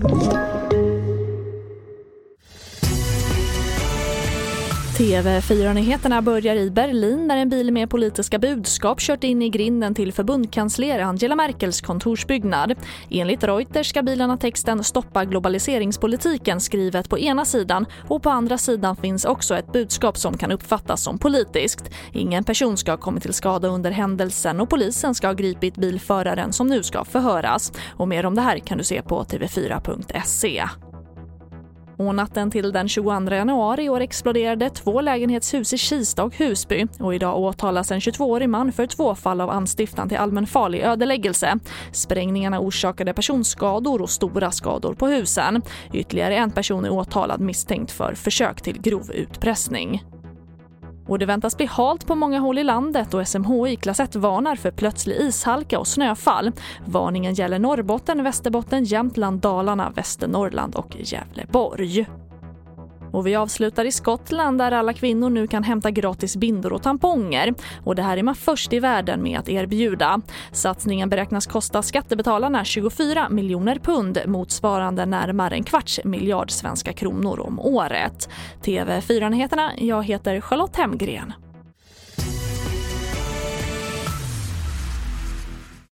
Thank you. TV4-nyheterna börjar i Berlin där en bil med politiska budskap kört in i grinden till förbundskansler Angela Merkels kontorsbyggnad. Enligt Reuters ska bilen ha texten “Stoppa globaliseringspolitiken” skrivet på ena sidan och på andra sidan finns också ett budskap som kan uppfattas som politiskt. Ingen person ska ha kommit till skada under händelsen och polisen ska ha gripit bilföraren som nu ska förhöras. Och mer om det här kan du se på tv4.se. Och natten till den 22 januari i år exploderade två lägenhetshus i Kista och Husby och idag åtalas en 22-årig man för två fall av anstiftan till allmänfarlig ödeläggelse. Sprängningarna orsakade personskador och stora skador på husen. Ytterligare en person är åtalad misstänkt för försök till grov utpressning. Och det väntas bli halt på många håll i landet och SMHI klass 1 varnar för plötslig ishalka och snöfall. Varningen gäller Norrbotten, Västerbotten, Jämtland, Dalarna, Västernorrland och Gävleborg. Och vi avslutar i Skottland där alla kvinnor nu kan hämta gratis bindor och tamponger. Och det här är man först i världen med att erbjuda. Satsningen beräknas kosta skattebetalarna 24 miljoner pund motsvarande närmare en kvarts miljard svenska kronor om året. TV4-nyheterna, jag heter Charlotte Hemgren.